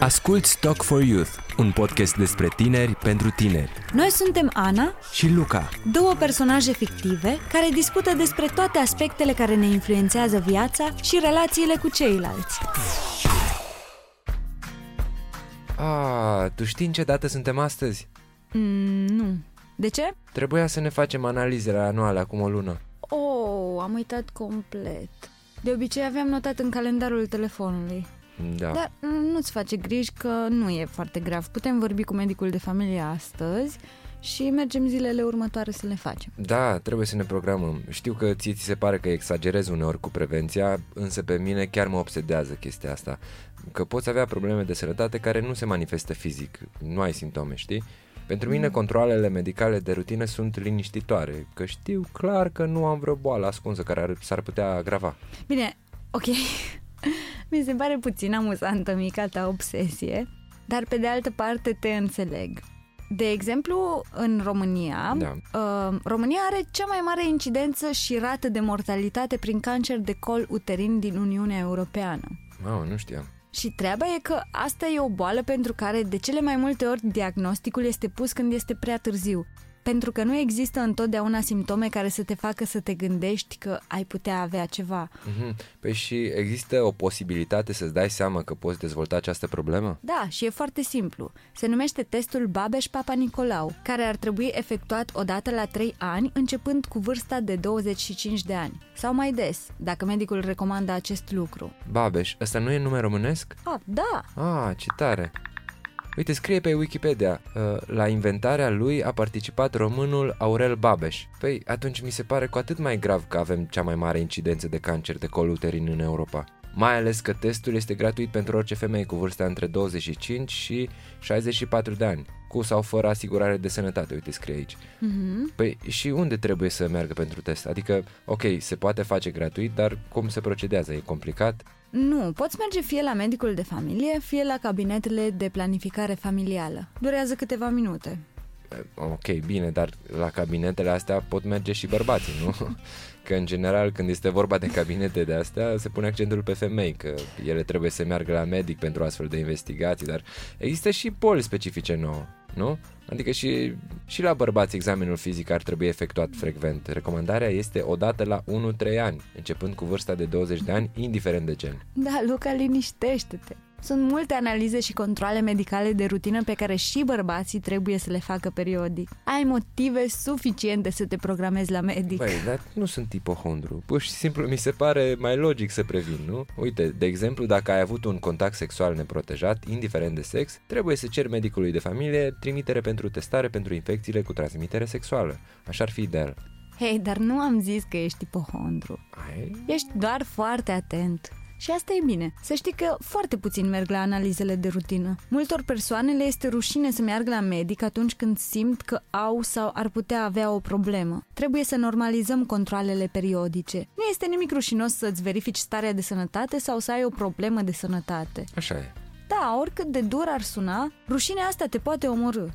Asculți Talk for Youth, un podcast despre tineri pentru tineri. Noi suntem Ana Și Luca. două personaje fictive care discută despre toate aspectele care ne influențează viața și relațiile cu ceilalți. A, tu știi în ce dată suntem astăzi? Mm, nu. De ce? Trebuia să ne facem analizele anuale acum o lună. Oh, am uitat complet. De obicei aveam notat în calendarul telefonului. Da. Dar mm, nu-ți face griji că nu e foarte grav. Putem vorbi cu medicul de familie astăzi și mergem zilele următoare să le facem. Da, trebuie să ne programăm. Știu că ție ți se pare că exagerez uneori cu prevenția, însă pe mine chiar mă obsedează chestia asta. Că poți avea probleme de sănătate care nu se manifestă fizic, nu ai simptome, știi? Pentru mine controlele medicale de rutină sunt liniștitoare, că știu clar că nu am vreo boală ascunsă care ar, s-ar putea agrava. Bine, ok. Mi se pare puțin amuzantă mica ta obsesie, dar pe de altă parte te înțeleg. De exemplu, în România, Da. uh, România are cea mai mare incidență și rată de mortalitate prin cancer de col uterin din Uniunea Europeană. Mamă, nu știam. Și treaba e că asta e o boală pentru care de cele mai multe ori diagnosticul este pus când este prea târziu. Pentru că nu există întotdeauna simptome care să te facă să te gândești că ai putea avea ceva. Mhm. Păi și există o posibilitate să-ți dai seama că poți dezvolta această problemă? Da, și e foarte simplu. Se numește testul Babeș-Papa Nicolau, care ar trebui efectuat odată la 3 ani, începând cu vârsta de 25 de ani. Sau mai des, dacă medicul recomandă acest lucru. Babeș, ăsta nu e nume românesc? Ah, da! Ah, ce tare! Uite, scrie pe Wikipedia, uh, la inventarea lui a participat românul Aurel Babeș. Păi, atunci mi se pare cu atât mai grav că avem cea mai mare incidență de cancer de col uterin în Europa. Mai ales că testul este gratuit pentru orice femeie cu vârsta între 25 și 64 de ani, cu sau fără asigurare de sănătate, uite scrie aici. Mhm. Păi și unde trebuie să meargă pentru test? Adică, ok, se poate face gratuit, dar cum se procedează? E complicat? Nu, poți merge fie la medicul de familie, fie la cabinetele de planificare familială. Durează câteva minute. Ok, bine, dar la cabinetele astea pot merge și bărbații, nu? Că în general când este vorba de cabinete de astea se pune accentul pe femei, că ele trebuie să meargă la medic pentru astfel de investigații, dar există și boli specifice nouă, nu? Adică și, și la bărbați examenul fizic ar trebui efectuat frecvent. Recomandarea este odată la 1-3 ani, începând cu vârsta de 20 de ani, indiferent de gen. Da, Luca, liniștește-te. Sunt multe analize și controle medicale de rutină pe care și bărbații trebuie să le facă periodic. Ai motive suficiente să te programezi la medic. Băi, dar nu sunt ipohondru. Pur și simplu mi se pare mai logic să previn, nu? Uite, de exemplu, dacă ai avut un contact sexual neprotejat, indiferent de sex, trebuie să ceri medicului de familie trimitere pentru testare pentru infecțiile cu transmitere sexuală. Așa ar fi ideal. Hei, dar nu am zis că ești ipohondru. Ai? Ești doar foarte atent. Și asta e bine. Să știi că foarte puțin merg la analizele de rutină. Multor persoane le este rușine să meargă la medic atunci când simt că au sau ar putea avea o problemă. Trebuie să normalizăm controlele periodice. Nu este nimic rușinos să-ți verifici starea de sănătate sau să ai o problemă de sănătate. Așa e. Da, oricât de dur ar suna, rușinea asta te poate omorâ.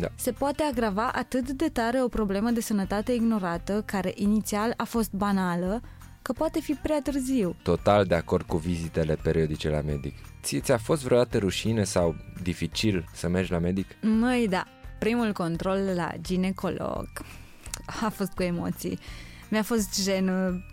Da. Se poate agrava atât de tare o problemă de sănătate ignorată, care inițial a fost banală, că poate fi prea târziu. Total de acord cu vizitele periodice la medic. Ție ți-a fost vreodată rușine sau dificil să mergi la medic? Măi, da, primul control la ginecolog a fost cu emoții. Mi-a fost jenă,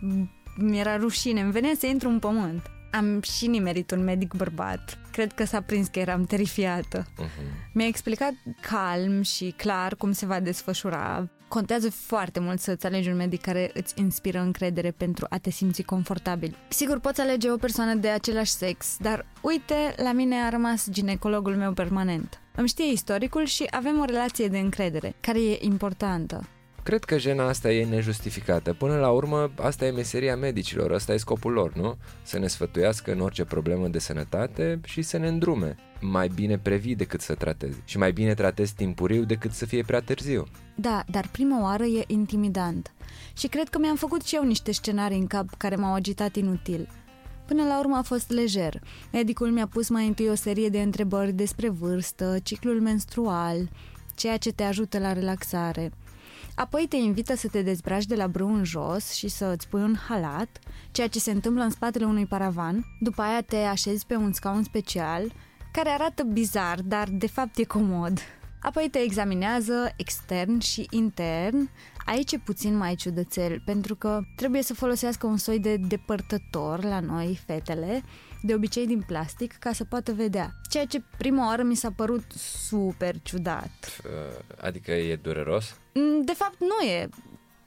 mi-era rușine, îmi venea să intru în pământ. Am și nimerit un medic bărbat. Cred că s-a prins că eram terifiată. Uh-huh. Mi-a explicat calm și clar cum se va desfășura. Contează foarte mult să-ți alegi un medic care îți inspiră încredere pentru a te simți confortabil. Sigur, poți alege o persoană de același sex, dar uite, la mine a rămas ginecologul meu permanent. Îmi știe istoricul și avem o relație de încredere, care e importantă. Cred că jena asta e nejustificată. Până la urmă, asta e meseria medicilor, asta e scopul lor, nu? Să ne sfătuiască în orice problemă de sănătate și să ne îndrume. Mai bine previi decât să tratezi. Și mai bine tratezi timpuriu decât să fie prea târziu. Da, dar prima oară e intimidant. Și cred că mi-am făcut și eu niște scenarii în cap care m-au agitat inutil. Până la urmă a fost lejer. Medicul mi-a pus mai întâi o serie de întrebări despre vârstă, ciclul menstrual, ceea ce te ajută la relaxare. Apoi te invită să te dezbraci de la brâu în jos și să îți pui un halat, ceea ce se întâmplă în spatele unui paravan. După aia te așezi pe un scaun special, care arată bizar, dar de fapt e comod. Apoi te examinează extern și intern. Aici e puțin mai ciudățel, pentru că trebuie să folosească un soi de depărtător la noi, fetele, de obicei din plastic, ca să poată vedea. Ceea ce prima oară mi s-a părut super ciudat. Adică e dureros? Mm, de fapt, nu e.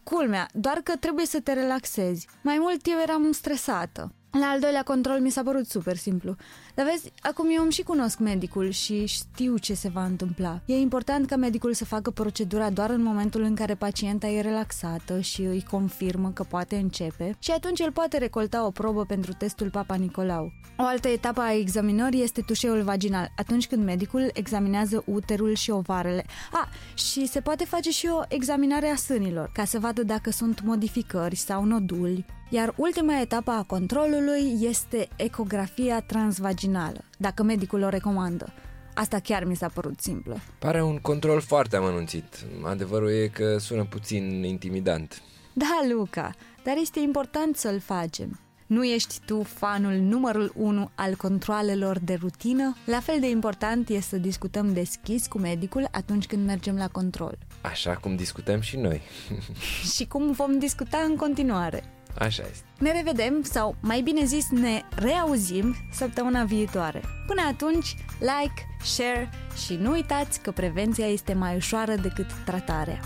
Culmea, doar că trebuie să te relaxezi. Mai mult eu eram stresată. La al doilea control mi s-a părut super simplu. Dar vezi, acum eu îmi și cunosc medicul și știu ce se va întâmpla. E important ca medicul să facă procedura doar în momentul în care pacienta e relaxată și îi confirmă că poate începe și atunci el poate recolta o probă pentru testul Papa Nicolau. O altă etapă a examinării este tușeul vaginal, atunci când medicul examinează uterul și ovarele. A, și se poate face și o examinare a sânilor, ca să vadă dacă sunt modificări sau noduli. Iar ultima etapă a controlului este ecografia transvaginală, dacă medicul o recomandă. Asta chiar mi s-a părut simplă. Pare un control foarte amănunțit. Adevărul e că sună puțin intimidant. Da, Luca, dar este important să-l facem. Nu ești tu fanul numărul 1 al controalelor de rutină? La fel de important e să discutăm deschis cu medicul atunci când mergem la control. Așa cum discutăm și noi. și cum vom discuta în continuare. Așa este. Ne revedem, sau mai bine zis, ne reauzim săptămâna viitoare. Până atunci, like, share și nu uitați că prevenția este mai ușoară decât tratarea.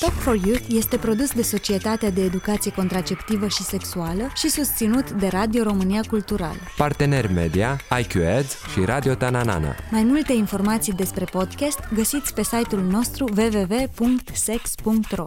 Talk for Youth este produs de Societatea de Educație Contraceptivă și Sexuală și susținut de Radio România Culturală. Partener media, IQ Ads și Radio Tananana. Mai multe informații despre podcast găsiți pe site-ul nostru www.sex.ro.